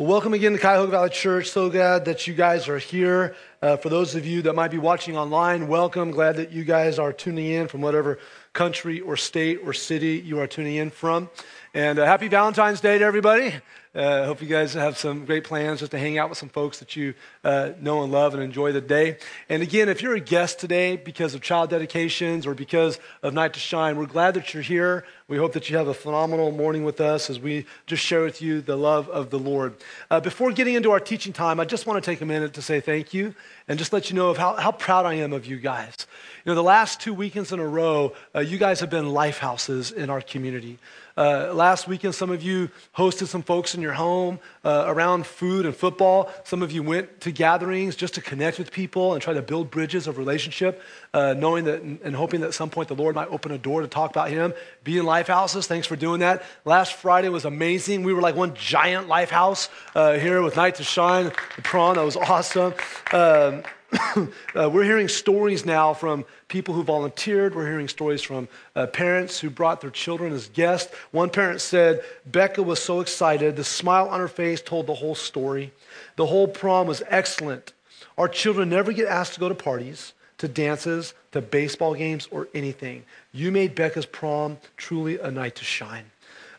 Well, welcome again to Cuyahoga Valley Church. So glad that you guys are here. Uh, for those of you that might be watching online, welcome. Glad that you guys are tuning in from whatever country or state or city you are tuning in from. And uh, happy Valentine's Day to everybody. Uh, hope you guys have some great plans just to hang out with some folks that you uh, know and love and enjoy the day. And again, if you're a guest today because of child dedications or because of Night to Shine, we're glad that you're here. We hope that you have a phenomenal morning with us as we just share with you the love of the Lord. Uh, before getting into our teaching time, I just want to take a minute to say thank you and just let you know of how, how proud I am of you guys. You know, the last two weekends in a row, uh, you guys have been life houses in our community. Uh, last weekend, some of you hosted some folks in your home uh, around food and football. Some of you went to gatherings just to connect with people and try to build bridges of relationship, uh, knowing that and hoping that at some point the Lord might open a door to talk about Him. Be in life houses. Thanks for doing that. Last Friday was amazing. We were like one giant life house uh, here with Night to Shine, the prawn. That was awesome. Um, uh, we're hearing stories now from people who volunteered. We're hearing stories from uh, parents who brought their children as guests. One parent said, Becca was so excited. The smile on her face told the whole story. The whole prom was excellent. Our children never get asked to go to parties, to dances, to baseball games, or anything. You made Becca's prom truly a night to shine.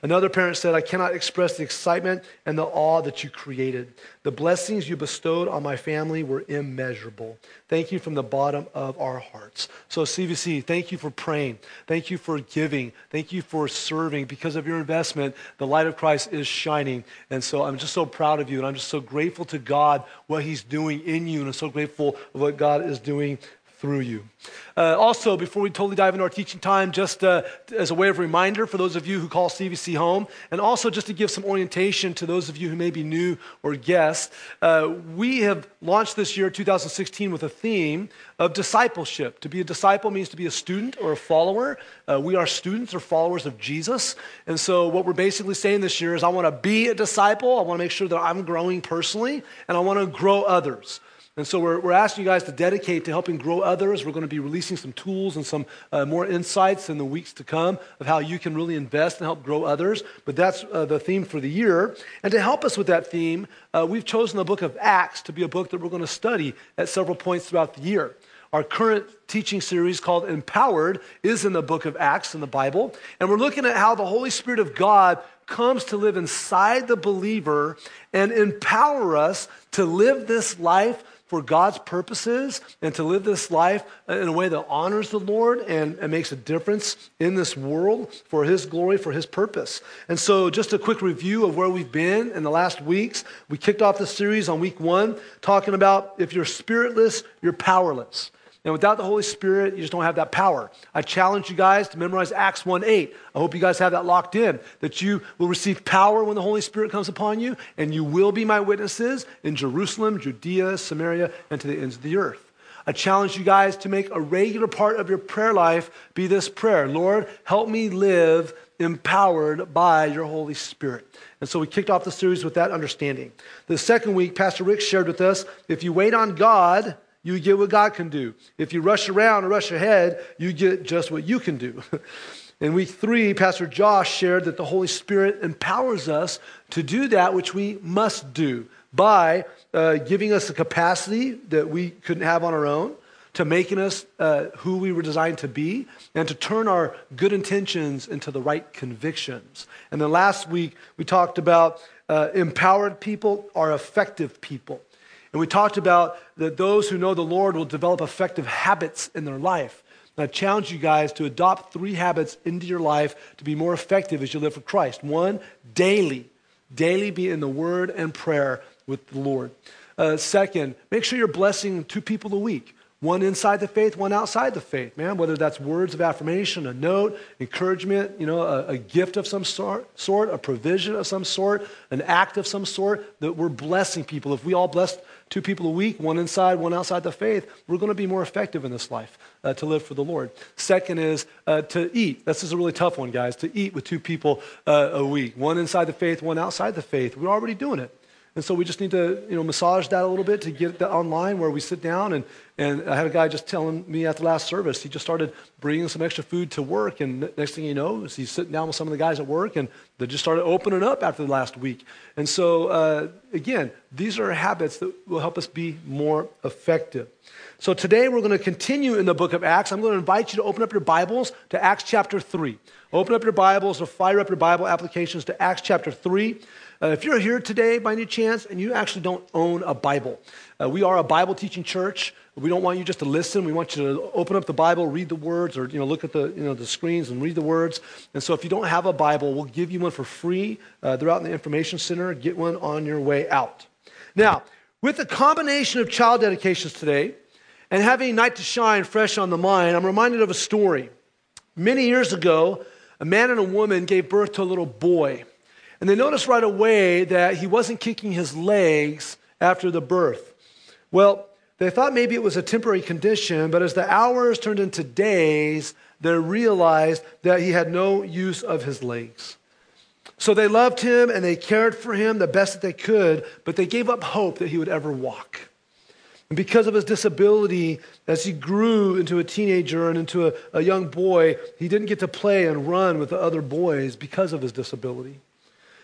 Another parent said, I cannot express the excitement and the awe that you created. The blessings you bestowed on my family were immeasurable. Thank you from the bottom of our hearts. So, CVC, thank you for praying. Thank you for giving. Thank you for serving. Because of your investment, the light of Christ is shining. And so I'm just so proud of you, and I'm just so grateful to God what He's doing in you, and I'm so grateful of what God is doing through you. Uh, also, before we totally dive into our teaching time, just uh, as a way of reminder for those of you who call CVC home, and also just to give some orientation to those of you who may be new or guests, uh, we have launched this year, 2016, with a theme of discipleship. To be a disciple means to be a student or a follower. Uh, we are students or followers of Jesus. And so, what we're basically saying this year is I want to be a disciple, I want to make sure that I'm growing personally, and I want to grow others. And so we're, we're asking you guys to dedicate to helping grow others. We're going to be releasing some tools and some uh, more insights in the weeks to come of how you can really invest and help grow others. But that's uh, the theme for the year. And to help us with that theme, uh, we've chosen the book of Acts to be a book that we're going to study at several points throughout the year. Our current teaching series called Empowered is in the book of Acts in the Bible. And we're looking at how the Holy Spirit of God comes to live inside the believer and empower us to live this life for God's purposes and to live this life in a way that honors the Lord and, and, makes a difference in this world for His glory, for His purpose. And so, just a quick review of where we've been in the last weeks. We kicked off the series on week one, talking about if you're spiritless, you're powerless. And without the Holy Spirit, you just don't have that power. I challenge you guys to memorize Acts 1 8. I hope you guys have that locked in, that you will receive power when the Holy Spirit comes upon you, and you will be my witnesses in Jerusalem, Judea, Samaria, and to the ends of the earth. I challenge you guys to make a regular part of your prayer life be this prayer Lord, help me live empowered by your Holy Spirit. And so we kicked off the series with that understanding. The second week, Pastor Rick shared with us if you wait on God, you get what God can do. If you rush around and rush ahead, you get just what you can do. In week three, Pastor Josh shared that the Holy Spirit empowers us to do that which we must do by uh, giving us a capacity that we couldn't have on our own, to making us uh, who we were designed to be, and to turn our good intentions into the right convictions. And then last week, we talked about uh, empowered people are effective people. And we talked about that those who know the Lord will develop effective habits in their life. And I challenge you guys to adopt three habits into your life to be more effective as you live for Christ. One, daily. Daily be in the word and prayer with the Lord. Uh, second, make sure you're blessing two people a week. One inside the faith, one outside the faith, man. Whether that's words of affirmation, a note, encouragement, you know, a, a, gift of some sort, sort, a provision of some sort, an act of some sort, that we're blessing people. If we all blessed two people a week, one inside, one outside the faith, we're going to be more effective in this life uh, to live for the Lord. Second is uh, to eat. This is a really tough one, guys, to eat with two people uh, a week, one inside the faith, one outside the faith. We're already doing it. And so we just need to, you know, massage that a little bit to get that online where we sit down. And, and I had a guy just telling me at the last service, he just started bringing some extra food to work. And next thing you know, he's sitting down with some of the guys at work and they just started opening up after the last week. And so, uh, again, these are habits that will help us be more effective. So today we're going to continue in the book of Acts. I'm going to invite you to open up your Bibles to Acts chapter 3. Open up your Bibles or fire up your Bible applications to Acts chapter 3. Uh, if you're here today by any chance and you actually don't own a Bible, uh, we are a Bible teaching church. We don't want you just to listen. We want you to open up the Bible, read the words, or you know, look at the, you know, the screens and read the words. And so if you don't have a Bible, we'll give you one for free. Uh, they're out in the information center. Get one on your way out. Now, with the combination of child dedications today and having Night to Shine fresh on the mind, I'm reminded of a story. Many years ago, a man and a woman gave birth to a little boy. And they noticed right away that he wasn't kicking his legs after the birth. Well, they thought maybe it was a temporary condition, but as the hours turned into days, they realized that he had no use of his legs. So they loved him and they cared for him the best that they could, but they gave up hope that he would ever walk. And because of his disability, as he grew into a teenager and into a, a young boy, he didn't get to play and run with the other boys because of his disability.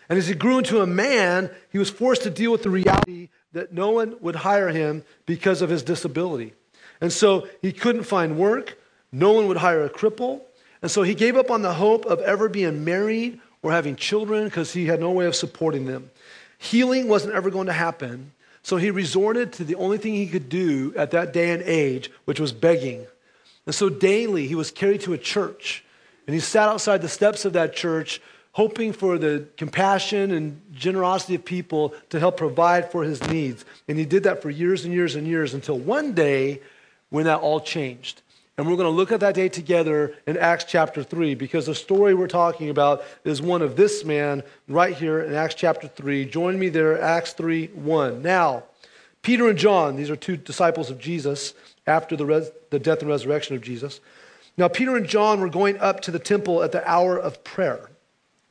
And as he grew into a man, he was forced to deal with the reality that no one would hire him because of his disability. And so he couldn't find work, no one would hire a cripple. And so he gave up on the hope of ever being married or having children because he had no way of supporting them. Healing wasn't ever going to happen. So he resorted to the only thing he could do at that day and age, which was begging. And so daily he was carried to a church. And he sat outside the steps of that church hoping for the compassion and generosity of people to help provide for his needs. And he did that for years and years and years until one day when that all changed. And we're going to look at that day together in Acts chapter 3 because the story we're talking about is one of this man right here in Acts chapter 3. Join me there, Acts 3 1. Now, Peter and John, these are two disciples of Jesus after the, res- the death and resurrection of Jesus. Now, Peter and John were going up to the temple at the hour of prayer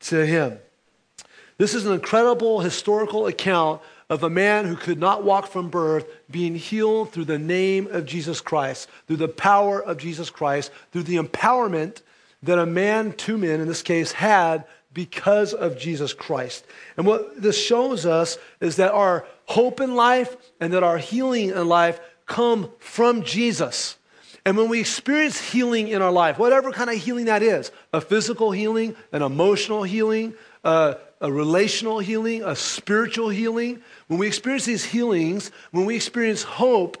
to him. This is an incredible historical account of a man who could not walk from birth being healed through the name of Jesus Christ, through the power of Jesus Christ, through the empowerment that a man, two men in this case, had because of Jesus Christ. And what this shows us is that our hope in life and that our healing in life come from Jesus. And when we experience healing in our life, whatever kind of healing that is a physical healing, an emotional healing, uh, a relational healing, a spiritual healing when we experience these healings, when we experience hope,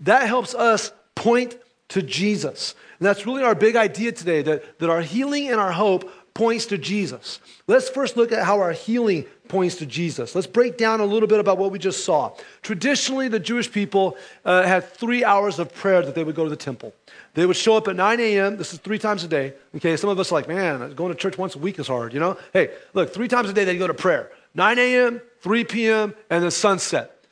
that helps us point to Jesus. And that's really our big idea today that, that our healing and our hope points to Jesus. Let's first look at how our healing points to Jesus. Let's break down a little bit about what we just saw. Traditionally, the Jewish people uh, had three hours of prayer that they would go to the temple. They would show up at 9 a.m. This is three times a day. Okay, some of us are like, man, going to church once a week is hard, you know? Hey, look, three times a day they go to prayer 9 a.m., 3 p.m., and then sunset.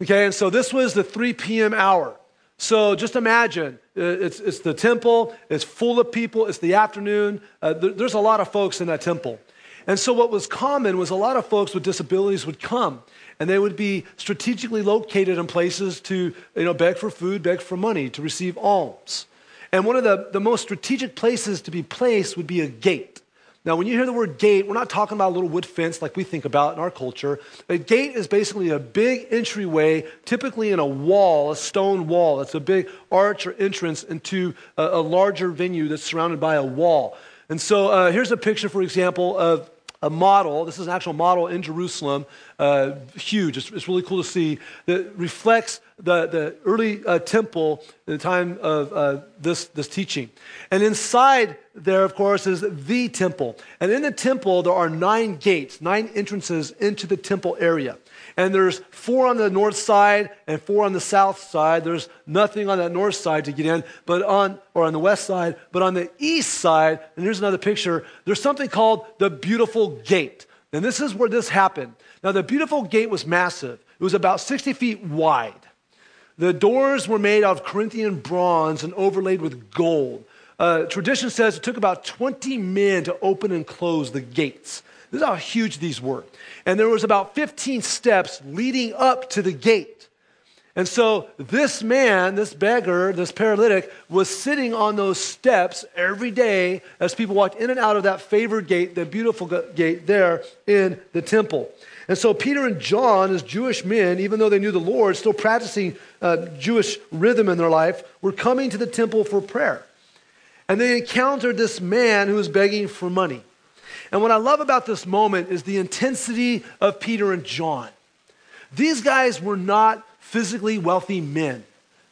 Okay, and so this was the 3 p.m. hour. So just imagine uh, it's, it's the temple, it's full of people, it's the afternoon. Uh, there, there's a lot of folks in that temple. And so what was common was a lot of folks with disabilities would come and they would be strategically located in places to you know, beg for food, beg for money, to receive alms. And one of the, the most strategic places to be placed would be a gate. Now, when you hear the word gate, we're not talking about a little wood fence like we think about in our culture. A gate is basically a big entryway, typically in a wall, a stone wall. It's a big arch or entrance into a, a larger venue that's surrounded by a wall. And so uh, here's a picture, for example, of a model. This is an actual model in Jerusalem, uh, huge. It's, it's, really cool to see that reflects the, the early uh, temple in the time of uh, this, this teaching. And inside there, of course, is the temple. And in the temple, there are nine gates, nine entrances into the temple area. And there's four on the north side and four on the south side. There's nothing on that north side to get in, but on, or on the west side, but on the east side, and here's another picture, there's something called the beautiful gate. And this is where this happened. Now, the beautiful gate was massive, it was about 60 feet wide. The doors were made out of Corinthian bronze and overlaid with gold. Uh, tradition says it took about 20 men to open and close the gates. This is how huge these were. And there was about 15 steps leading up to the gate. And so this man, this beggar, this paralytic, was sitting on those steps every day as people walked in and out of that favored gate, the beautiful gate there in the temple. And so Peter and John, as Jewish men, even though they knew the Lord, still practicing uh, Jewish rhythm in their life, were coming to the temple for prayer. And they encountered this man who was begging for money. And what I love about this moment is the intensity of Peter and John. These guys were not physically wealthy men.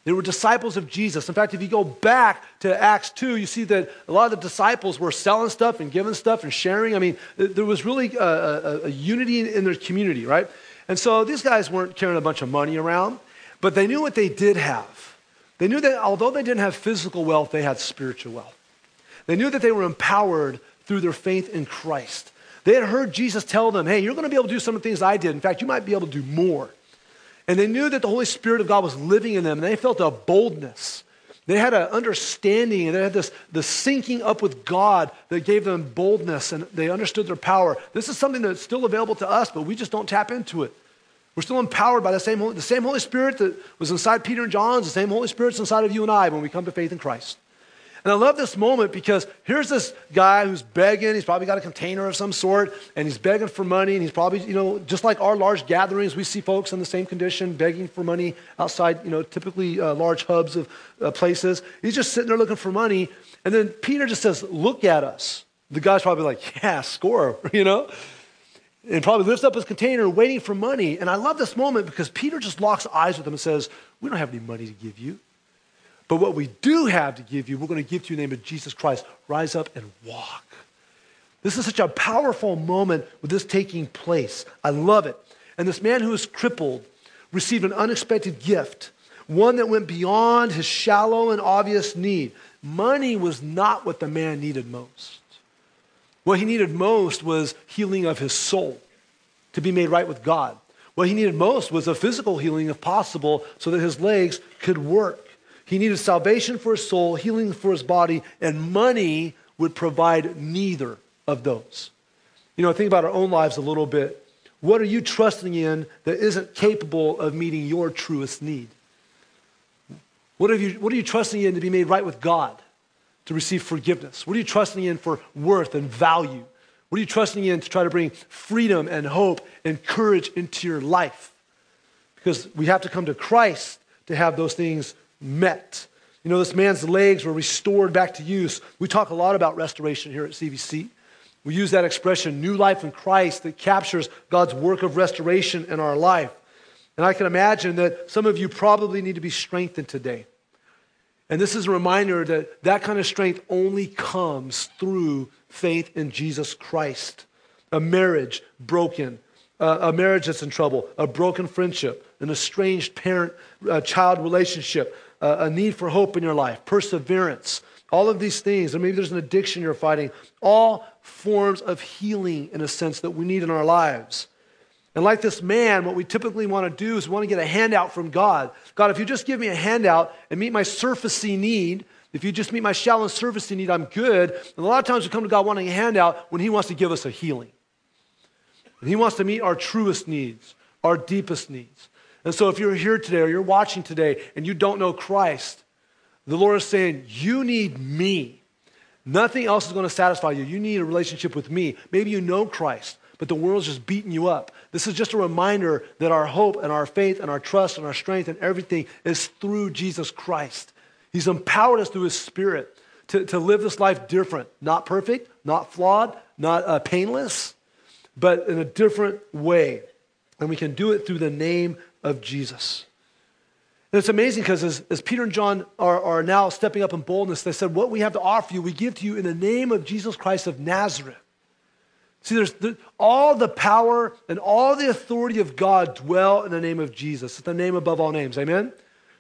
They were disciples of Jesus. In fact, if you go back to Acts 2, you see that a lot of the disciples were selling stuff and giving stuff and sharing. I mean, there was really a, a, a unity in their community, right? And so these guys weren't carrying a bunch of money around, but they knew what they did have. They knew that although they didn't have physical wealth, they had spiritual wealth. They knew that they were empowered through their faith in Christ. They had heard Jesus tell them, hey, you're going to be able to do some of the things I did. In fact, you might be able to do more. And they knew that the Holy Spirit of God was living in them, and they felt a boldness. They had an understanding, and they had this, this syncing up with God that gave them boldness, and they understood their power. This is something that's still available to us, but we just don't tap into it. We're still empowered by the same, the same Holy Spirit that was inside Peter and John's, the same Holy Spirit's inside of you and I when we come to faith in Christ. And I love this moment because here's this guy who's begging. He's probably got a container of some sort, and he's begging for money. And he's probably, you know, just like our large gatherings, we see folks in the same condition begging for money outside, you know, typically uh, large hubs of uh, places. He's just sitting there looking for money. And then Peter just says, Look at us. The guy's probably like, Yeah, score, you know? And probably lifts up his container waiting for money. And I love this moment because Peter just locks eyes with him and says, We don't have any money to give you. But what we do have to give you, we're going to give to you in the name of Jesus Christ. Rise up and walk. This is such a powerful moment with this taking place. I love it. And this man who is crippled received an unexpected gift, one that went beyond his shallow and obvious need. Money was not what the man needed most. What he needed most was healing of his soul, to be made right with God. What he needed most was a physical healing, if possible, so that his legs could work. He needed salvation for his soul, healing for his body, and money would provide neither of those. You know, think about our own lives a little bit. What are you trusting in that isn't capable of meeting your truest need? What, have you, what are you trusting in to be made right with God, to receive forgiveness? What are you trusting in for worth and value? What are you trusting in to try to bring freedom and hope and courage into your life? Because we have to come to Christ to have those things met. You know, this man's legs were restored back to use. We talk a lot about restoration here at CVC. We use that expression, new life in Christ, that captures God's work of restoration in our life. And I can imagine that some of you probably need to be strengthened today. And this is a reminder that that kind of strength only comes through faith in Jesus Christ. A marriage broken, uh, a marriage that's in trouble, a broken friendship, an estranged parent child relationship, a need for hope in your life, perseverance, all of these things, or maybe there's an addiction you're fighting, all forms of healing in a sense that we need in our lives. And like this man, what we typically want to do is we want to get a handout from God. God, if you just give me a handout and meet my surfacey need, if you just meet my shallow and surfacey need, I'm good. And a lot of times we come to God wanting a handout when He wants to give us a healing. And He wants to meet our truest needs, our deepest needs. And so, if you're here today or you're watching today and you don't know Christ, the Lord is saying, You need me. Nothing else is going to satisfy you. You need a relationship with me. Maybe you know Christ, but the world's just beating you up. This is just a reminder that our hope and our faith and our trust and our strength and everything is through Jesus Christ. He's empowered us through His Spirit to, to live this life different. Not perfect, not flawed, not uh, painless, but in a different way. And we can do it through the name of Jesus. And it's amazing because as, as, Peter and John are, are now stepping up in boldness, they said, What we have to offer you, we give to you in the name of Jesus Christ of Nazareth. See, there's the, all the power and all the authority of God dwell in the name of Jesus. It's the name above all names. Amen?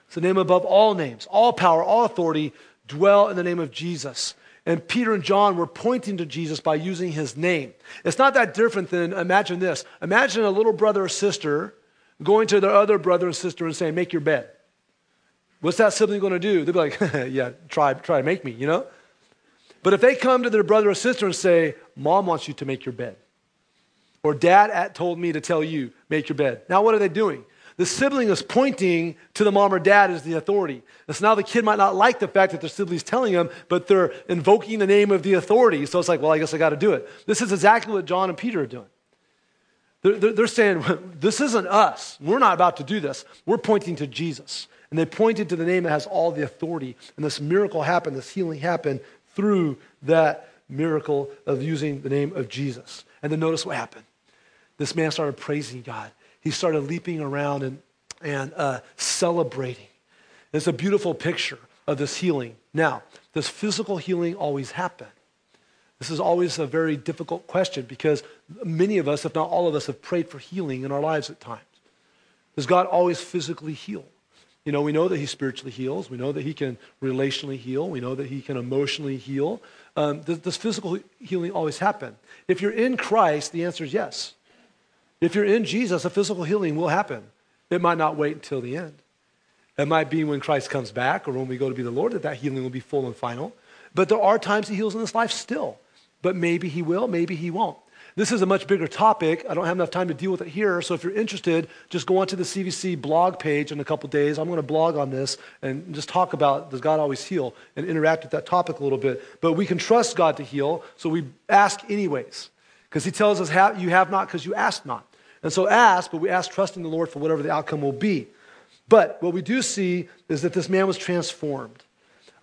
It's the name above all names. All power, all authority dwell in the name of Jesus. And Peter and John were pointing to Jesus by using his name. It's not that different than imagine this. Imagine a little brother or sister going to their other brother and sister and saying, Make your bed. What's that sibling going to do? They'll be like, yeah, try, try to make me, you know? But if they come to their brother or sister and say, Mom wants you to make your bed, or Dad told me to tell you, make your bed. Now, what are they doing? The sibling is pointing to the mom or dad as the authority. And so now the kid might not like the fact that their sibling's telling them, but they're invoking the name of the authority. So it's like, well, I guess I got to do it. This is exactly what John and Peter are doing. They're, they're, saying, this isn't us. We're not about to do this. We're pointing to Jesus. And they pointed to the name that has all the authority. And this miracle happened, this healing happened through that miracle of using the name of Jesus. And then notice what happened. This man started praising God. He started leaping around and, and uh, celebrating. It's a beautiful picture of this healing. Now, does physical healing always happen? This is always a very difficult question because many of us, if not all of us, have prayed for healing in our lives at times. Does God always physically heal? You know, we know that he spiritually heals. We know that he can relationally heal. We know that he can emotionally heal. Um, does, does physical healing always happen? If you're in Christ, the answer is yes. If you're in Jesus, a physical healing will happen. It might not wait until the end. It might be when Christ comes back or when we go to be the Lord that that healing will be full and final. But there are times he heals in this life still. But maybe he will, maybe he won't. This is a much bigger topic. I don't have enough time to deal with it here. So if you're interested, just go onto the CVC blog page in a couple days. I'm going to blog on this and just talk about does God always heal and interact with that topic a little bit. But we can trust God to heal, so we ask anyways. Because he tells us, you have not because you ask not. And so ask, but we ask trusting the Lord for whatever the outcome will be. But what we do see is that this man was transformed.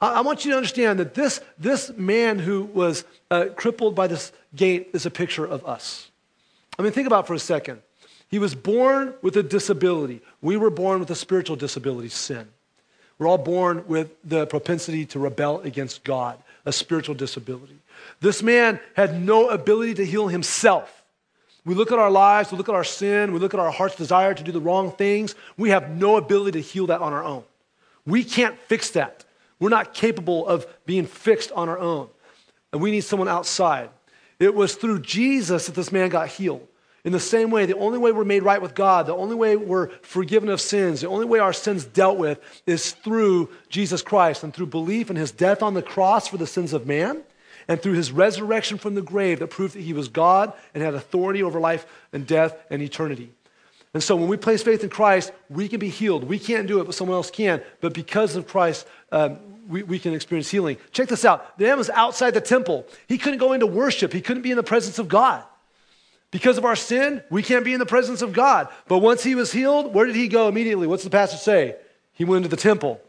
I, want you to understand that this, this man who was uh, crippled by this gate is a picture of us. I mean, think about for a second. He was born with a disability. We were born with a spiritual disability, sin. We're all born with the propensity to rebel against God, a spiritual disability. This man had no ability to heal himself. We look at our lives, we look at our sin, we look at our heart's desire to do the wrong things. We have no ability to heal that on our own. We can't fix that. We're not capable of being fixed on our own. And we need someone outside. It was through Jesus that this man got healed. In the same way, the only way we're made right with God, the only way we're forgiven of sins, the only way our sins dealt with is through Jesus Christ and through belief in his death on the cross for the sins of man and through his resurrection from the grave that proved that he was God and had authority over life and death and eternity. And so when we place faith in Christ, we can be healed. We can't do it, but someone else can. But because of Christ, um, we, we can experience healing. Check this out. The man was outside the temple. He couldn't go into worship. He couldn't be in the presence of God. Because of our sin, we can't be in the presence of God. But once he was healed, where did he go immediately? What's the passage say? He went into the temple.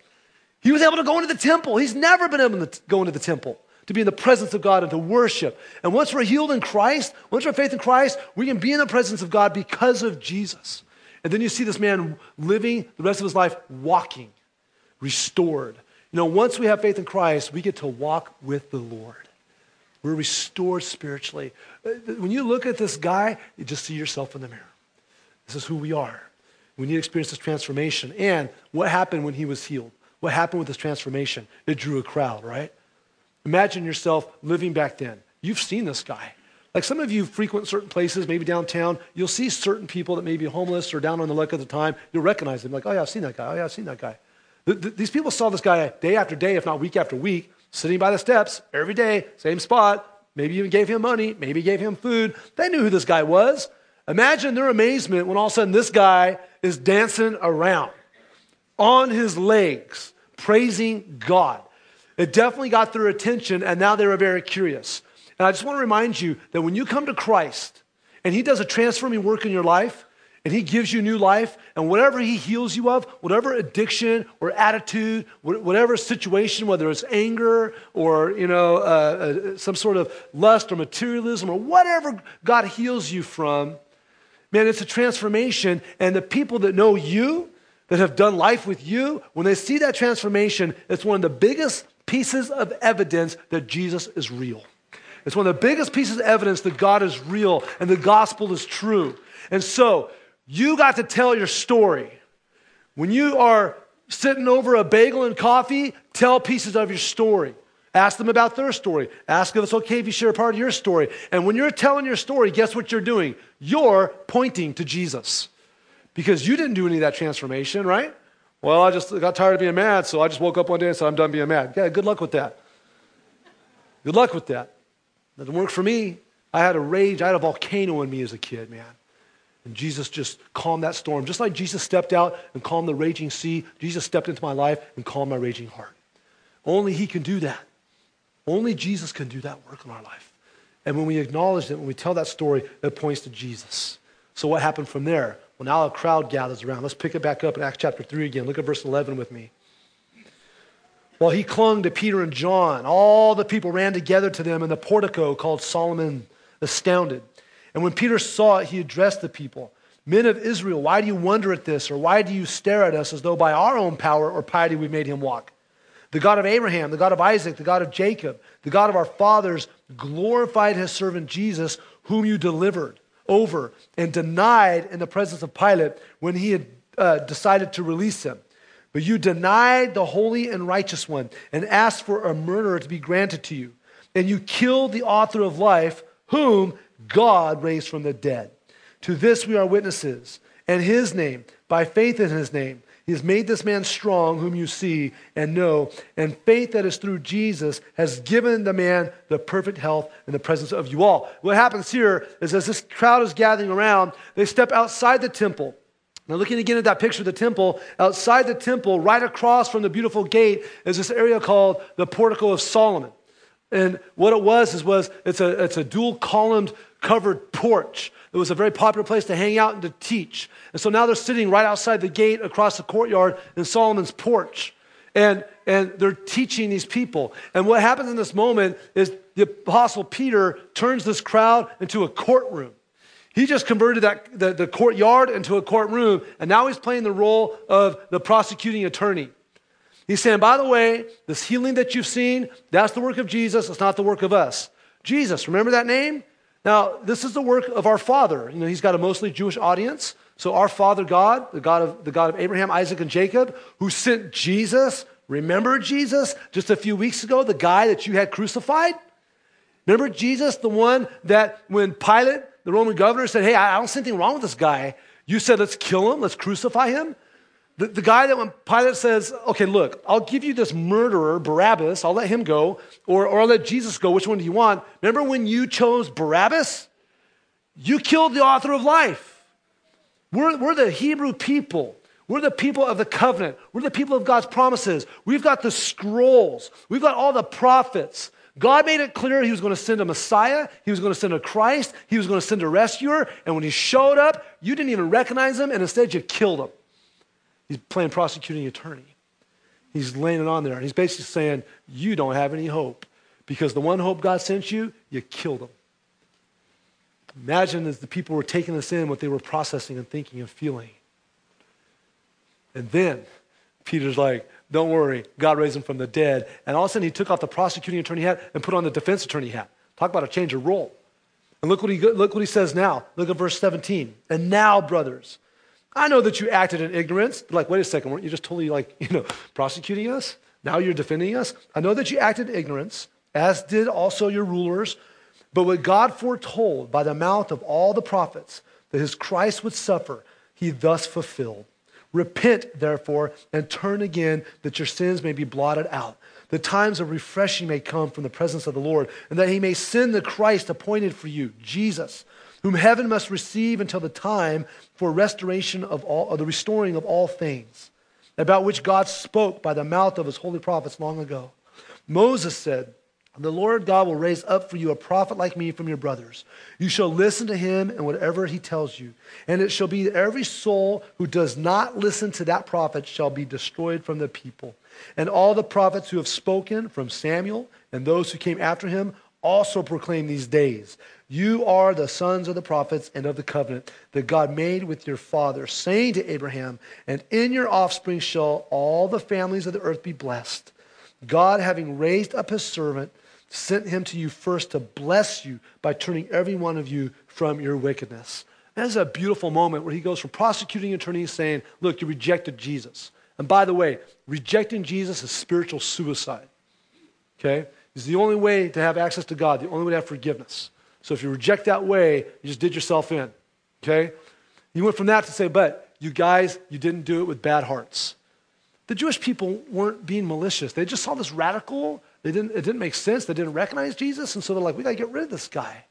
He was able to go into the temple. He's never been able to go into the temple to be in the presence of God and to worship. And once we're healed in Christ, once we're faith in Christ, we can be in the presence of God because of Jesus. And then you see this man living the rest of his life walking, restored. Know, once we have faith in Christ, we get to walk with the Lord. We're restored spiritually. Uh, when you look at this guy, you just see yourself in the mirror. This is who we are. We need to experience this transformation. And what happened when he was healed? What happened with this transformation? It drew a crowd, right? Imagine yourself living back then. You've seen this guy. Like some of you frequent certain places, maybe downtown, you'll see certain people that may be homeless or down on the luck at the time. You'll recognize them, like, oh yeah, I've seen that guy. Oh yeah, I've seen that guy. These people saw this guy day after day, if not week after week, sitting by the steps every day, same spot. Maybe even gave him money, maybe gave him food. They knew who this guy was. Imagine their amazement when all of a sudden this guy is dancing around on his legs, praising God. It definitely got their attention, and now they were very curious. And I just want to remind you that when you come to Christ and He does a transforming work in your life, and he gives you new life and whatever he heals you of whatever addiction or attitude whatever situation whether it's anger or you know uh, uh, some sort of lust or materialism or whatever god heals you from man it's a transformation. And the people that know you that have done life with you when they see that transformation it's one of the biggest pieces of evidence that jesus is real. It's one of the biggest pieces of evidence that god is real and the gospel is true. And so you got to tell your story. When you are sitting over a bagel and coffee, tell pieces of your story. Ask them about their story. Ask if it's okay if you share a part of your story. And when you're telling your story, guess what you're doing? You're pointing to Jesus. Because you didn't do any of that transformation, right? Well, I just got tired of being mad, so I just woke up one day and said, I'm done being mad. Yeah, good luck with that. Good luck with that. Didn't work for me. I had a rage, I had a volcano in me as a kid, man. And Jesus just calmed that storm. Just like Jesus stepped out and calmed the raging sea, Jesus stepped into my life and calmed my raging heart. Only He can do that. Only Jesus can do that work in our life. And when we acknowledge that, when we tell that story, it points to Jesus. So what happened from there? Well, now a crowd gathers around. Let's pick it back up in Acts chapter 3 again. Look at verse 11 with me. While he clung to Peter and John, all the people ran together to them in the portico called Solomon, astounded. And when Peter saw it, he addressed the people Men of Israel, why do you wonder at this? Or why do you stare at us as though by our own power or piety we made him walk? The God of Abraham, the God of Isaac, the God of Jacob, the God of our fathers glorified his servant Jesus, whom you delivered over and denied in the presence of Pilate when he had uh, decided to release him. But you denied the holy and righteous one and asked for a murderer to be granted to you. And you killed the author of life, whom God raised from the dead. To this we are witnesses. And his name, by faith in his name, he has made this man strong, whom you see and know. And faith that is through Jesus has given the man the perfect health in the presence of you all. What happens here is as this crowd is gathering around, they step outside the temple. Now, looking again at that picture of the temple, outside the temple, right across from the beautiful gate, is this area called the Portico of Solomon. And what it was is was it's a it's a dual columned covered porch. It was a very popular place to hang out and to teach. And so now they're sitting right outside the gate across the courtyard in Solomon's porch. And, and they're teaching these people. And what happens in this moment is the apostle Peter turns this crowd into a courtroom. He just converted that, the, the courtyard into a courtroom, and now he's playing the role of the prosecuting attorney. He's saying, by the way, this healing that you've seen, that's the work of Jesus, it's not the work of us. Jesus, remember that name? Now, this is the work of our Father. You know, he's got a mostly Jewish audience. So our Father God, the God of the God of Abraham, Isaac, and Jacob, who sent Jesus, remember Jesus just a few weeks ago, the guy that you had crucified? Remember Jesus, the one that when Pilate, the Roman governor, said, Hey, I don't see anything wrong with this guy. You said, Let's kill him, let's crucify him. The, the guy that when Pilate says, okay, look, I'll give you this murderer, Barabbas, I'll let him go, or, or I'll let Jesus go, which one do you want? Remember when you chose Barabbas? You killed the author of life. We're, we're the Hebrew people. We're the people of the covenant. We're the people of God's promises. We've got the scrolls. We've got all the prophets. God made it clear he was going to send a Messiah, he was going to send a Christ, he was going to send a rescuer, and when he showed up, you didn't even recognize him, and instead you killed him. He's playing prosecuting attorney. He's laying it on there. And he's basically saying, You don't have any hope because the one hope God sent you, you killed him. Imagine as the people were taking this in, what they were processing and thinking and feeling. And then Peter's like, Don't worry, God raised him from the dead. And all of a sudden, he took off the prosecuting attorney hat and put on the defense attorney hat. Talk about a change of role. And look what he, look what he says now. Look at verse 17. And now, brothers, I know that you acted in ignorance. Like, wait a second, weren't you just totally like, you know, prosecuting us? Now you're defending us? I know that you acted in ignorance, as did also your rulers. But what God foretold by the mouth of all the prophets that his Christ would suffer, he thus fulfilled. Repent, therefore, and turn again that your sins may be blotted out. The times of refreshing may come from the presence of the Lord, and that he may send the Christ appointed for you, Jesus whom heaven must receive until the time for restoration of all, or the restoring of all things, about which God spoke by the mouth of his holy prophets long ago. Moses said, the Lord God will raise up for you a prophet like me from your brothers. You shall listen to him and whatever he tells you. And it shall be that every soul who does not listen to that prophet shall be destroyed from the people. And all the prophets who have spoken from Samuel and those who came after him also proclaim these days. You are the sons of the prophets and of the covenant that God made with your father, saying to Abraham, And in your offspring shall all the families of the earth be blessed. God, having raised up his servant, sent him to you first to bless you by turning every one of you from your wickedness. That is a beautiful moment where he goes from prosecuting attorneys saying, Look, you rejected Jesus. And by the way, rejecting Jesus is spiritual suicide. Okay? It's the only way to have access to God, the only way to have forgiveness. So if you reject that way, you just did yourself in. Okay? You went from that to say, But you guys, you didn't do it with bad hearts. The Jewish people weren't being malicious. They just saw this radical they didn't, it didn't make sense. They didn't recognize Jesus. And so they're like, we got to get rid of this guy.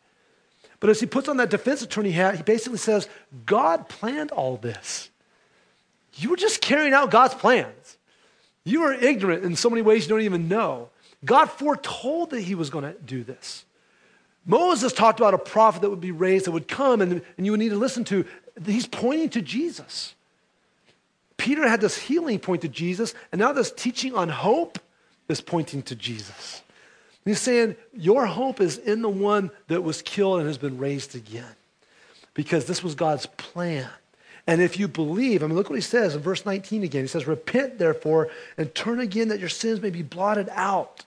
But as he puts on that defense attorney hat, he basically says, God planned all this. You were just carrying out God's plans. You were ignorant in so many ways you don't even know. God foretold that he was going to do this. Moses talked about a prophet that would be raised that would come and, and you would need to listen to. He's pointing to Jesus. Peter had this healing point to Jesus, and now this teaching on hope is pointing to Jesus. He's saying, Your hope is in the one that was killed and has been raised again. Because this was God's plan. And if you believe, I mean, look what he says in verse 19 again. He says, Repent, therefore, and turn again that your sins may be blotted out.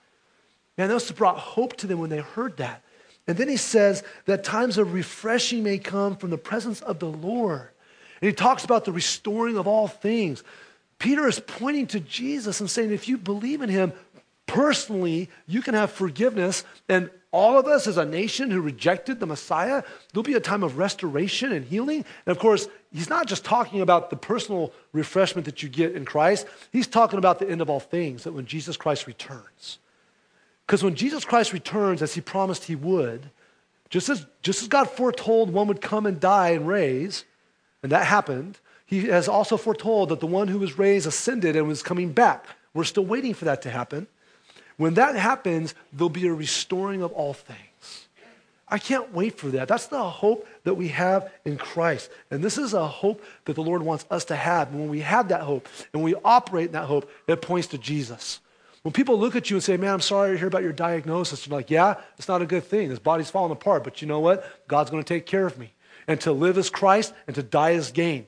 Man, this brought hope to them when they heard that. And then he says that times of refreshing may come from the presence of the Lord. And he talks about the restoring of all things. Peter is pointing to Jesus and saying, if you believe in him, personally, you can have forgiveness. And all of us as a nation who rejected the Messiah, there'll be a time of restoration and healing. And of course, he's not just talking about the personal refreshment that you get in Christ, he's talking about the end of all things, that when Jesus Christ returns. Because when Jesus Christ returns, as he promised he would, just as, just as God foretold one would come and die and raise, and that happened, he has also foretold that the one who was raised ascended and was coming back. We're still waiting for that to happen. When that happens, there'll be a restoring of all things. I can't wait for that. That's the hope that we have in Christ. And this is a hope that the Lord wants us to have. And when we have that hope and we operate in that hope, it points to Jesus. When people look at you and say, Man, I'm sorry to hear about your diagnosis, you're like, Yeah, it's not a good thing. This body's falling apart. But you know what? God's going to take care of me. And to live is Christ and to die is gain.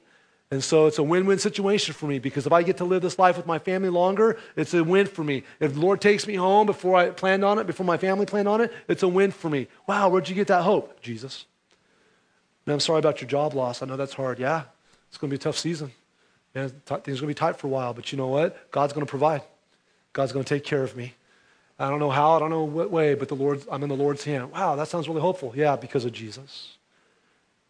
And so it's a win win situation for me because if I get to live this life with my family longer, it's a win for me. If the Lord takes me home before I planned on it, before my family planned on it, it's a win for me. Wow, where'd you get that hope? Jesus. Man, I'm sorry about your job loss. I know that's hard. Yeah, it's going to be a tough season. Man, things are going to be tight for a while, but you know what? God's going to provide. God's going to take care of me. I don't know how, I don't know what way, but the Lord, I'm in the Lord's hand. Wow, that sounds really hopeful. Yeah, because of Jesus.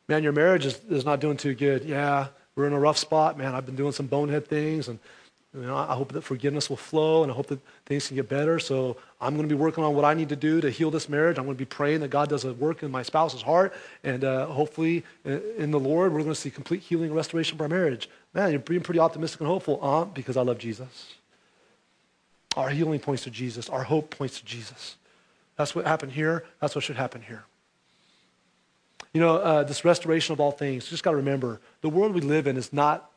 Man, your marriage is, is not doing too good. Yeah, we're in a rough spot, man. I've been doing some bonehead things, and you know, I hope that forgiveness will flow, and I hope that things can get better. So I'm going to be working on what I need to do to heal this marriage. I'm going to be praying that God does a work in my spouse's heart, and uh, hopefully, uh, in the Lord, we're going to see complete healing and restoration of our marriage. Man, you're being pretty optimistic and hopeful, uh, because I love Jesus. Our healing points to Jesus. Our hope points to Jesus. That's what happened here. That's what should happen here. You know, uh, this restoration of all things, just got to remember the world we live in is not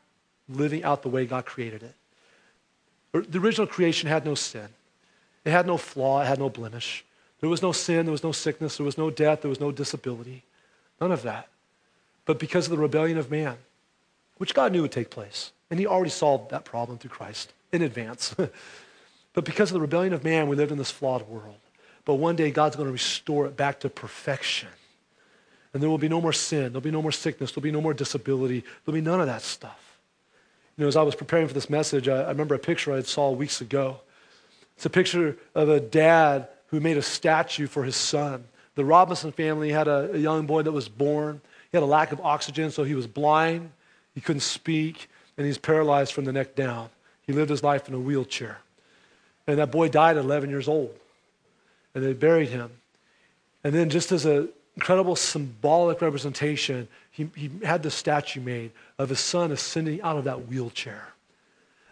living out the way God created it. The original creation had no sin, it had no flaw, it had no blemish. There was no sin, there was no sickness, there was no death, there was no disability. None of that. But because of the rebellion of man, which God knew would take place, and He already solved that problem through Christ in advance. but because of the rebellion of man, we lived in this flawed world. But one day, God's going to restore it back to perfection. And there will be no more sin. There'll be no more sickness. There'll be no more disability. There'll be none of that stuff. You know, as I was preparing for this message, I, I remember a picture I saw weeks ago. It's a picture of a dad who made a statue for his son. The Robinson family had a, a young boy that was born. He had a lack of oxygen, so he was blind. He couldn't speak, and he's paralyzed from the neck down. He lived his life in a wheelchair. And that boy died at 11 years old. And they buried him. And then, just as an incredible symbolic representation. He, he had the statue made of his son ascending out of that wheelchair.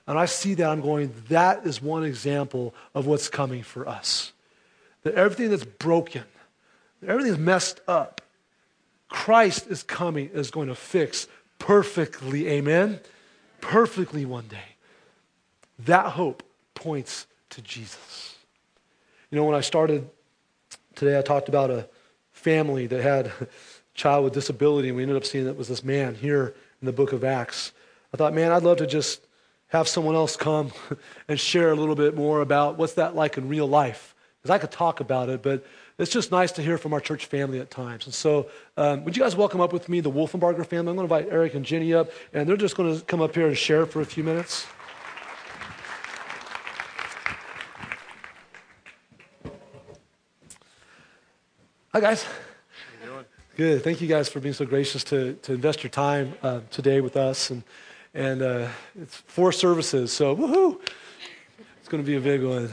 And I see that, I'm going, that is one example of what's coming for us. That everything that's broken, everything that's messed up, Christ is coming, is going to fix perfectly. Amen? Perfectly one day. That hope points to Jesus. You know, when I started today, I talked about a family that had a child with disability, and we ended up seeing that was this man here in the book of Acts. I thought, man, I'd love to just have someone else come and share a little bit more about what's that like in real life. Because I could talk about it, but it's just nice to hear from our church family at times. And so, um, would you guys welcome up with me the Wolfenbarger family? I'm going to invite Eric and Jenny up, and they're just going to come up here and share for a few minutes. Hi, guys. How you doing? Good. Thank you guys for being so gracious to, to invest your time uh, today with us. And and uh, it's four services, so woohoo! It's going to be a big one.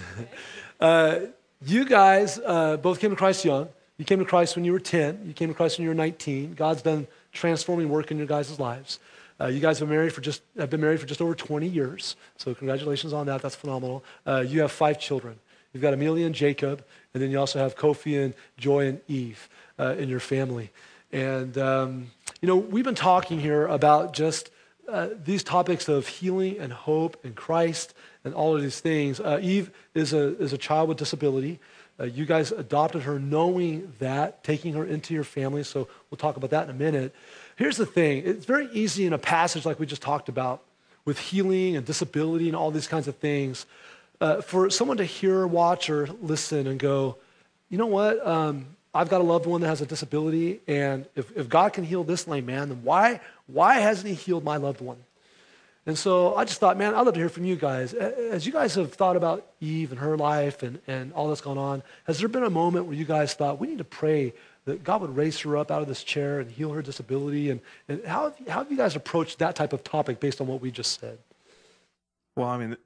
Uh, you guys uh, both came to Christ young. You came to Christ when you were 10. You came to Christ when you were 19. God's done transforming work in your guys' lives. Uh, you guys have, been married for just, have been married for just over 20 years, so congratulations on that. That's phenomenal. Uh, you have five children. You've got Amelia and Jacob, and then you also have Kofi and Joy and Eve uh, in your family. And, um, you know, we've been talking here about just uh, these topics of healing and hope and Christ and all of these things. Uh, Eve is a, is a child with disability. Uh, you guys adopted her knowing that, taking her into your family. So we'll talk about that in a minute. Here's the thing it's very easy in a passage like we just talked about with healing and disability and all these kinds of things uh, for someone to hear, watch, or listen and go, you know what? Um, I've got a loved one that has a disability, and if, if God can heal this lame man, then why, why hasn't he healed my loved one? And so I just thought, man, I'd love to hear from you guys. As you guys have thought about Eve and her life and, and all that's going on, has there been a moment where you guys thought, we need to pray that God would raise her up out of this chair and heal her disability? And, and how, have how have you guys approached that type of topic based on what we just said? Well, I mean,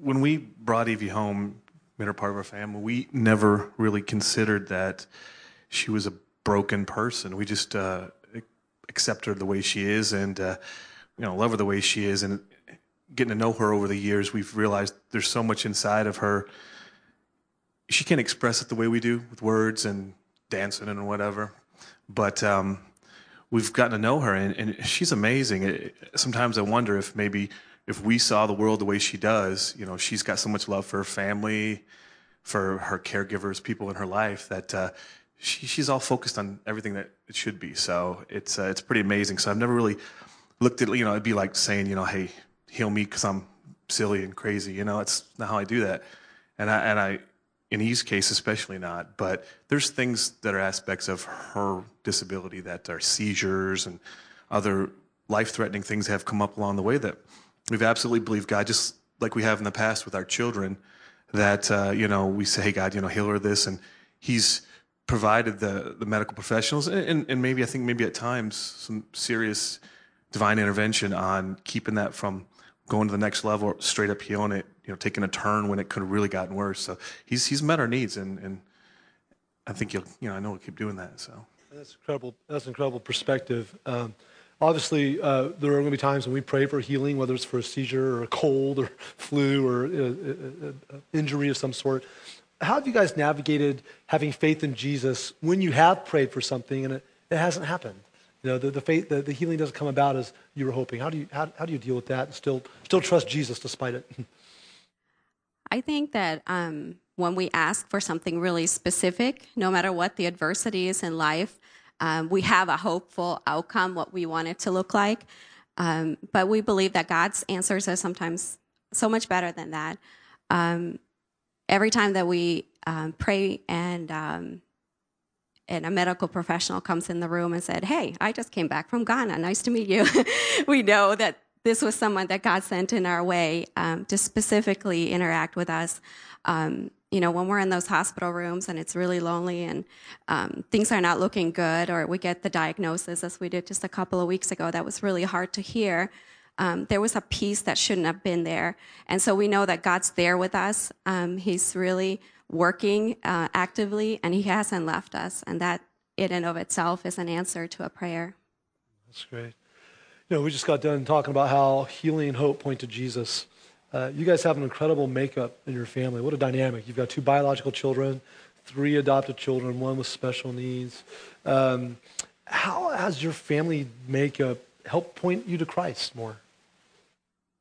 when we brought Evie home, made her part of our family, we never really considered that she was a broken person. We just uh, accept her the way she is and uh, you know love her the way she is. And getting to know her over the years, we've realized there's so much inside of her. She can't express it the way we do with words and dancing and whatever, but um, we've gotten to know her, and, and she's amazing. It, sometimes I wonder if maybe if we saw the world the way she does, you know, she's got so much love for her family, for her caregivers, people in her life that uh, she, she's all focused on everything that it should be. So it's uh, it's pretty amazing. So I've never really looked at you know it'd be like saying you know hey heal me because I'm silly and crazy. You know it's not how I do that. And I and I in Eve's case especially not. But there's things that are aspects of her disability that are seizures and other life threatening things have come up along the way that we've absolutely believed God just like we have in the past with our children that uh, you know we say hey God you know heal her this and He's provided the, the medical professionals and, and maybe I think maybe at times some serious divine intervention on keeping that from going to the next level, straight up healing it, you know, taking a turn when it could have really gotten worse. So he's he's met our needs, and and I think you'll you know I know we'll keep doing that. So that's incredible. That's incredible perspective. Um, obviously, uh, there are going to be times when we pray for healing, whether it's for a seizure or a cold or flu or uh, uh, uh injury of some sort how have you guys navigated having faith in Jesus when you have prayed for something and it, it hasn't happened? You know, the, the faith, the, the healing doesn't come about as you were hoping. How do you, how, how do you deal with that and still, still trust Jesus despite it? I think that um, when we ask for something really specific, no matter what the adversity is in life, um, we have a hopeful outcome, what we want it to look like. Um, but we believe that God's answers are sometimes so much better than that. Um, every time that we um, pray and um, and a medical professional comes in the room and said, "Hey, I just came back from Ghana. Nice to meet you." we know that this was someone that God sent in our way um, to specifically interact with us. Um, you know, when we're in those hospital rooms and it's really lonely and um, things are not looking good, or we get the diagnosis as we did just a couple of weeks ago, that was really hard to hear um, there was a peace that shouldn't have been there. And so we know that God's there with us. Um, he's really working uh, actively, and He hasn't left us. And that, in and of itself, is an answer to a prayer. That's great. You know, we just got done talking about how healing and hope point to Jesus. Uh, you guys have an incredible makeup in your family. What a dynamic. You've got two biological children, three adopted children, one with special needs. Um, how has your family makeup helped point you to Christ more?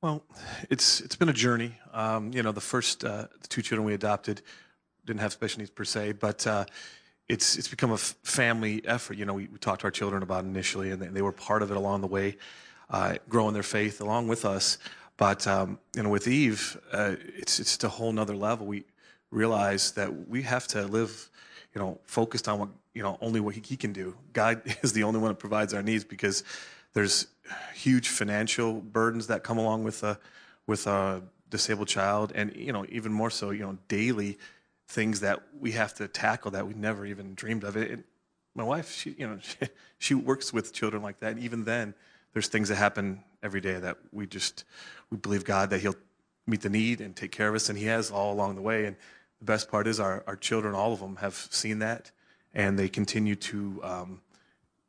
Well, it's it's been a journey. Um, you know, the first uh, the two children we adopted didn't have special needs per se, but uh, it's it's become a f- family effort. You know, we, we talked to our children about it initially, and they, they were part of it along the way, uh, growing their faith along with us. But um, you know, with Eve, uh, it's it's a whole nother level. We realize that we have to live, you know, focused on what you know only what he, he can do. God is the only one that provides our needs because there's huge financial burdens that come along with a with a disabled child, and you know, even more so, you know, daily things that we have to tackle that we never even dreamed of. It, my wife, she, you know, she, she, works with children like that, and even then, there's things that happen every day that we just we believe God that He'll meet the need and take care of us, and He has all along the way. And the best part is our our children, all of them, have seen that, and they continue to um,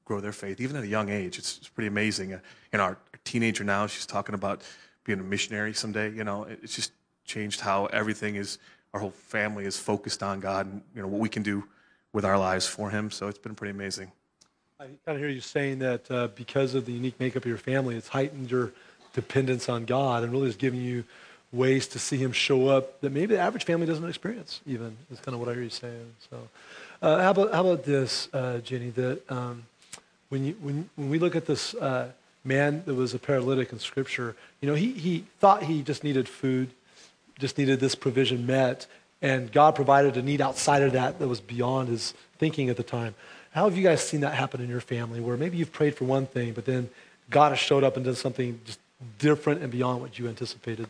grow their faith, even at a young age. It's, it's pretty amazing. Uh, and our, our teenager now, she's talking about being a missionary someday. You know, it's just changed how everything is our whole family is focused on God and you know what we can do with our lives for Him. So it's been pretty amazing. I kind of hear you saying that uh, because of the unique makeup of your family, it's heightened your dependence on God and really is giving you ways to see Him show up that maybe the average family doesn't experience. Even is kind of what I hear you saying. So, uh, how about how about this, uh, Jenny? That um, when you when when we look at this uh, man that was a paralytic in Scripture, you know, he he thought he just needed food just needed this provision met, and God provided a need outside of that that was beyond his thinking at the time. How have you guys seen that happen in your family where maybe you've prayed for one thing, but then God has showed up and done something just different and beyond what you anticipated?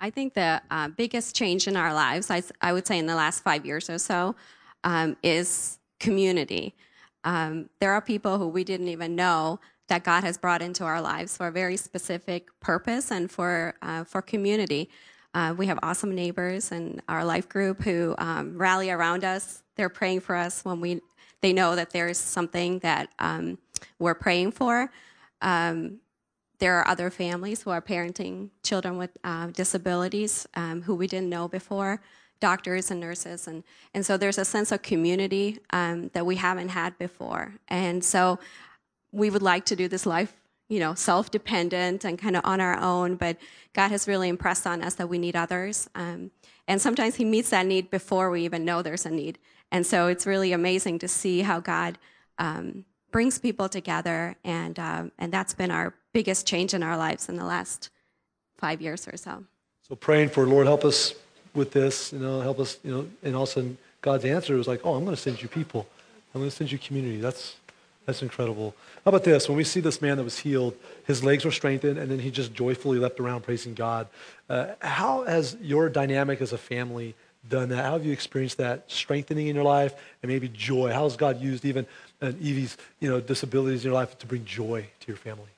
I think the uh, biggest change in our lives, I, I, would say in the last five years or so, um, is community. Um, there are people who we didn't even know that God has brought into our lives for a very specific purpose and for uh, for community. Uh, we have awesome neighbors and our life group who um, rally around us. They're praying for us when we they know that there's something that um, we're praying for. Um, there are other families who are parenting children with uh, disabilities um, who we didn't know before, doctors and nurses, and and so there's a sense of community um, that we haven't had before, and so we would like to do this life you know, self dependent and kind of on our own, but God has really impressed on us that we need others. Um, and sometimes He meets that need before we even know there's a need. And so it's really amazing to see how God um, brings people together, and, um, and that's been our biggest change in our lives in the last five years or so. So praying for Lord, help us with this, you know, help us, you know, and all of a sudden God's answer was like, oh, I'm going to send you people. I'm going to send you community. That's that's incredible. How about this? When we see this man that was healed, his legs were strengthened, and then he just joyfully leapt around praising God. Uh, how has your dynamic as a family done that? How have you experienced that strengthening in your life and maybe joy? How has God used even uh, Evie's you know, disabilities in your life to bring joy to your family?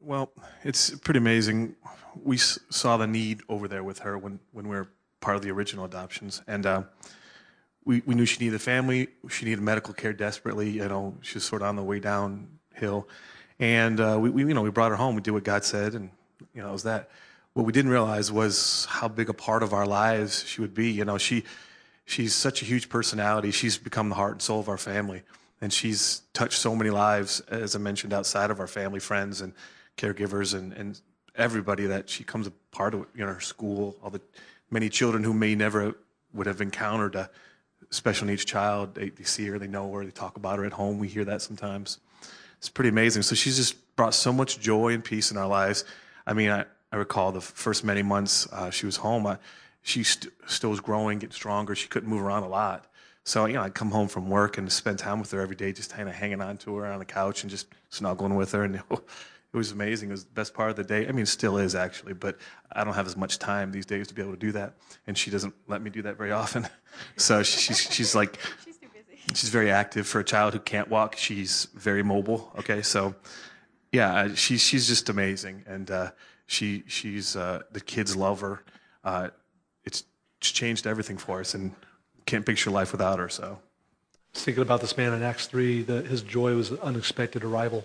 Well, it's pretty amazing. We saw the need over there with her when, when we were part of the original adoptions. And uh, we, we knew she needed a family. She needed medical care desperately. You know, she was sort of on the way downhill. And uh, we, we, you know, we brought her home. We did what God said, and you know, it was that. What we didn't realize was how big a part of our lives she would be. You know, she she's such a huge personality. She's become the heart and soul of our family, and she's touched so many lives, as I mentioned, outside of our family, friends, and caregivers, and and everybody that she comes a part of. You know, her school, all the many children who may never would have encountered a special needs child. They, they see her, they know her, they talk about her at home. We hear that sometimes. It's pretty amazing. So she's just brought so much joy and peace in our lives. I mean, I, I recall the first many months uh, she was home, I, she st- still was growing, getting stronger. She couldn't move around a lot. So, you know, I'd come home from work and spend time with her every day, just kind of hanging on to her on the couch and just snuggling with her. And you know, it was amazing. It was the best part of the day. I mean, it still is actually, but I don't have as much time these days to be able to do that, and she doesn't let me do that very often. so she's she's like she's too busy. She's very active for a child who can't walk. She's very mobile. Okay, so yeah, she's she's just amazing, and uh, she she's uh, the kids love her. Uh, it's, changed everything for us, and can't picture life without her. So. Thinking about this man in Acts three, that his joy was an unexpected arrival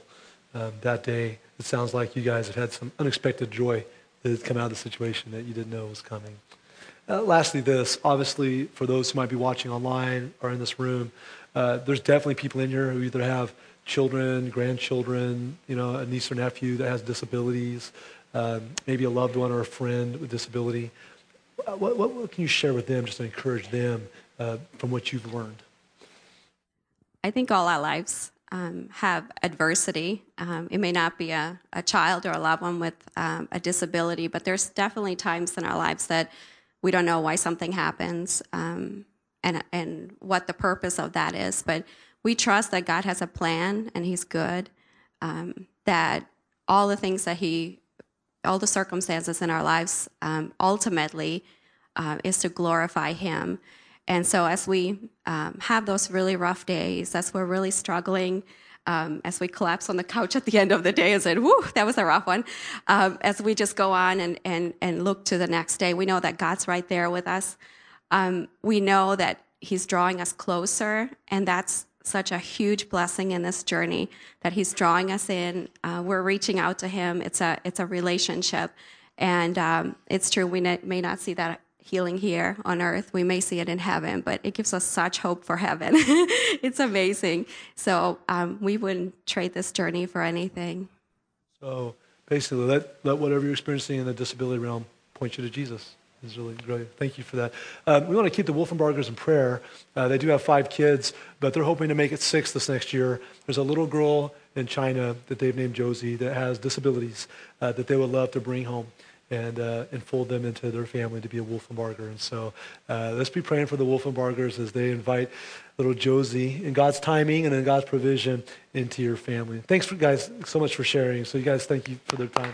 um, that day. It sounds like you guys have had some unexpected joy that has come out of the situation that you didn't know was coming. Uh, lastly, this obviously, for those who might be watching online or in this room, uh, there's definitely people in here who either have children, grandchildren, you know, a niece or nephew that has disabilities, um, maybe a loved one or a friend with disability. Uh, what, what, what, can you share with them just to encourage them uh, from what you've learned? I think all our lives um, have adversity. Um, it may not be a, a, child or a loved one with um, a disability, but there's definitely times in our lives that we don't know why something happens um, and, and what the purpose of that is. But we trust that God has a plan and He's good, um, that all the things that He, all the circumstances in our lives um, ultimately uh, is to glorify Him. And so, as we um, have those really rough days, as we're really struggling, um, as we collapse on the couch at the end of the day and said, "Whoo, that was a rough one," um, as we just go on and, and and look to the next day, we know that God's right there with us. Um, we know that He's drawing us closer, and that's such a huge blessing in this journey that He's drawing us in. Uh, we're reaching out to Him. It's a it's a relationship, and um, it's true we may not see that healing here on earth. We may see it in heaven, but it gives us such hope for heaven. it's amazing. So um, we wouldn't trade this journey for anything. So basically, let, let whatever you're experiencing in the disability realm point you to Jesus. Is really great. Thank you for that. Um, we want to keep the Wolfenbargers in prayer. Uh, they do have five kids, but they're hoping to make it six this next year. There's a little girl in China that they've named Josie that has disabilities uh, that they would love to bring home and, uh, and fold them into their family to be a Wolfenbarger. And so uh, let's be praying for the Wolfenbargers as they invite little Josie in God's timing and in God's provision into your family. Thanks for guys so much for sharing. So you guys, thank you for their time.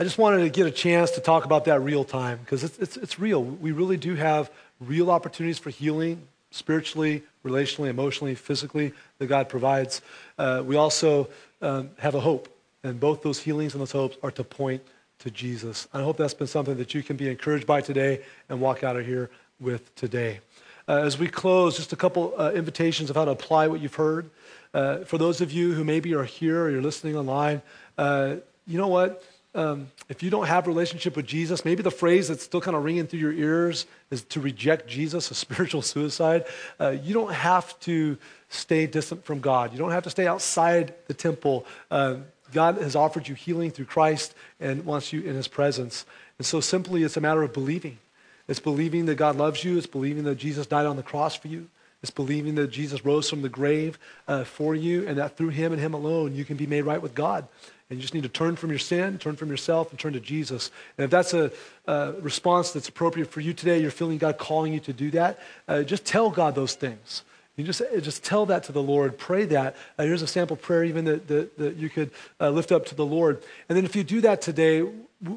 I just wanted to get a chance to talk about that real time because it's, it's, it's real. We really do have real opportunities for healing spiritually, relationally, emotionally, physically that God provides. Uh, we also um, have a hope, and both those healings and those hopes are to point to Jesus. I hope that's been something that you can be encouraged by today and walk out of here with today. Uh, as we close, just a couple uh, invitations of how to apply what you've heard. Uh, for those of you who maybe are here or you're listening online, uh, you know what? Um, if you don't have a relationship with Jesus, maybe the phrase that's still kind of ringing through your ears is to reject Jesus, a spiritual suicide. Uh, you don't have to stay distant from God. You don't have to stay outside the temple. Uh, God has offered you healing through Christ and wants you in his presence. And so simply it's a matter of believing. It's believing that God loves you. It's believing that Jesus died on the cross for you. It's believing that Jesus rose from the grave uh, for you and that through him and him alone you can be made right with God. And you just need to turn from your sin, turn from yourself, and turn to Jesus. And if that's a, a response that's appropriate for you today, you're feeling God calling you to do that, uh, just tell God those things. You just, uh, just tell that to the Lord. Pray that. Uh, here's a sample prayer, even that, that, that you could uh, lift up to the Lord. And then if you do that today,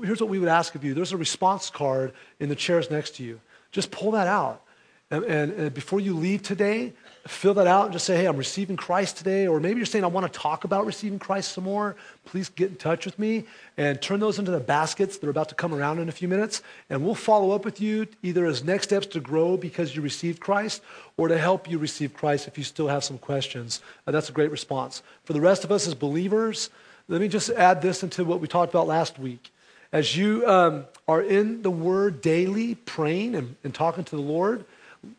here's what we would ask of you there's a response card in the chairs next to you. Just pull that out. And, and, and before you leave today, fill that out and just say, hey, I'm receiving Christ today. Or maybe you're saying, I want to talk about receiving Christ some more. Please get in touch with me and turn those into the baskets that are about to come around in a few minutes. And we'll follow up with you either as next steps to grow because you received Christ or to help you receive Christ if you still have some questions. Uh, that's a great response. For the rest of us as believers, let me just add this into what we talked about last week. As you um, are in the Word daily, praying and, and talking to the Lord,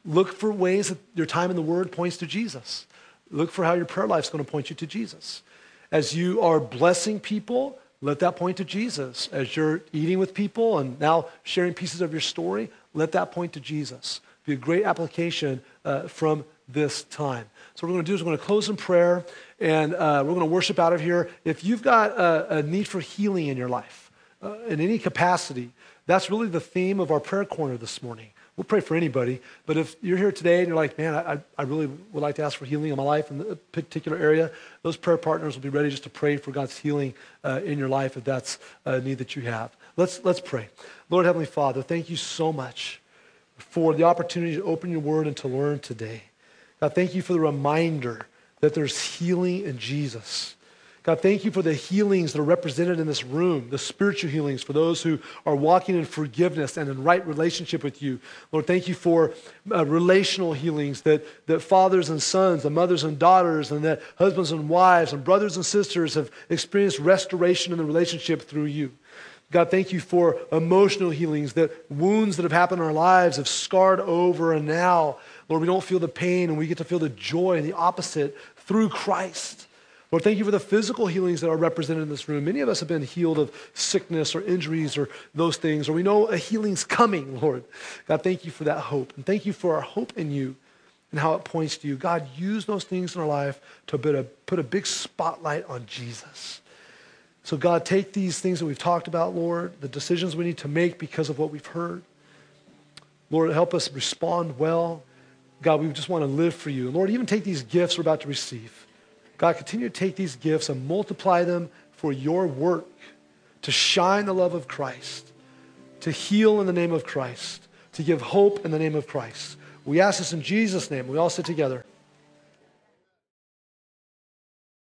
Look for ways that your time in the Word points to Jesus. Look for how your prayer life is going to point you to Jesus. As you are blessing people, let that point to Jesus. As you're eating with people and now sharing pieces of your story, let that point to Jesus. Be a great application uh, from this time. So, what we're going to do is we're going to close in prayer and uh, we're going to worship out of here. If you've got a, a need for healing in your life, uh, in any capacity, that's really the theme of our prayer corner this morning. We'll pray for anybody. But if you're here today and you're like, man, I, I really would like to ask for healing in my life in a particular area, those prayer partners will be ready just to pray for God's healing uh, in your life if that's a need that you have. Let's, let's pray. Lord Heavenly Father, thank you so much for the opportunity to open your word and to learn today. God, thank you for the reminder that there's healing in Jesus. God, thank you for the healings that are represented in this room, the spiritual healings for those who are walking in forgiveness and in right relationship with you. Lord, thank you for uh, relational healings that, that fathers and sons, and mothers and daughters, and that husbands and wives, and brothers and sisters have experienced restoration in the relationship through you. God, thank you for emotional healings, that wounds that have happened in our lives have scarred over, and now, Lord, we don't feel the pain and we get to feel the joy and the opposite through Christ. Lord, thank you for the physical healings that are represented in this room. Many of us have been healed of sickness or injuries or those things, or we know a healing's coming, Lord. God, thank you for that hope. And thank you for our hope in you and how it points to you. God, use those things in our life to put a, big spotlight on Jesus. So, God, take these things that we've talked about, Lord, the decisions we need to make because of what we've heard. Lord, help us respond well. God, we just want to live for you. And Lord, even take these gifts we're about to receive. God, continue to take these gifts and multiply them for your work, to shine the love of Christ, to heal in the name of Christ, to give hope in the name of Christ. We ask this in Jesus' name. We all sit together.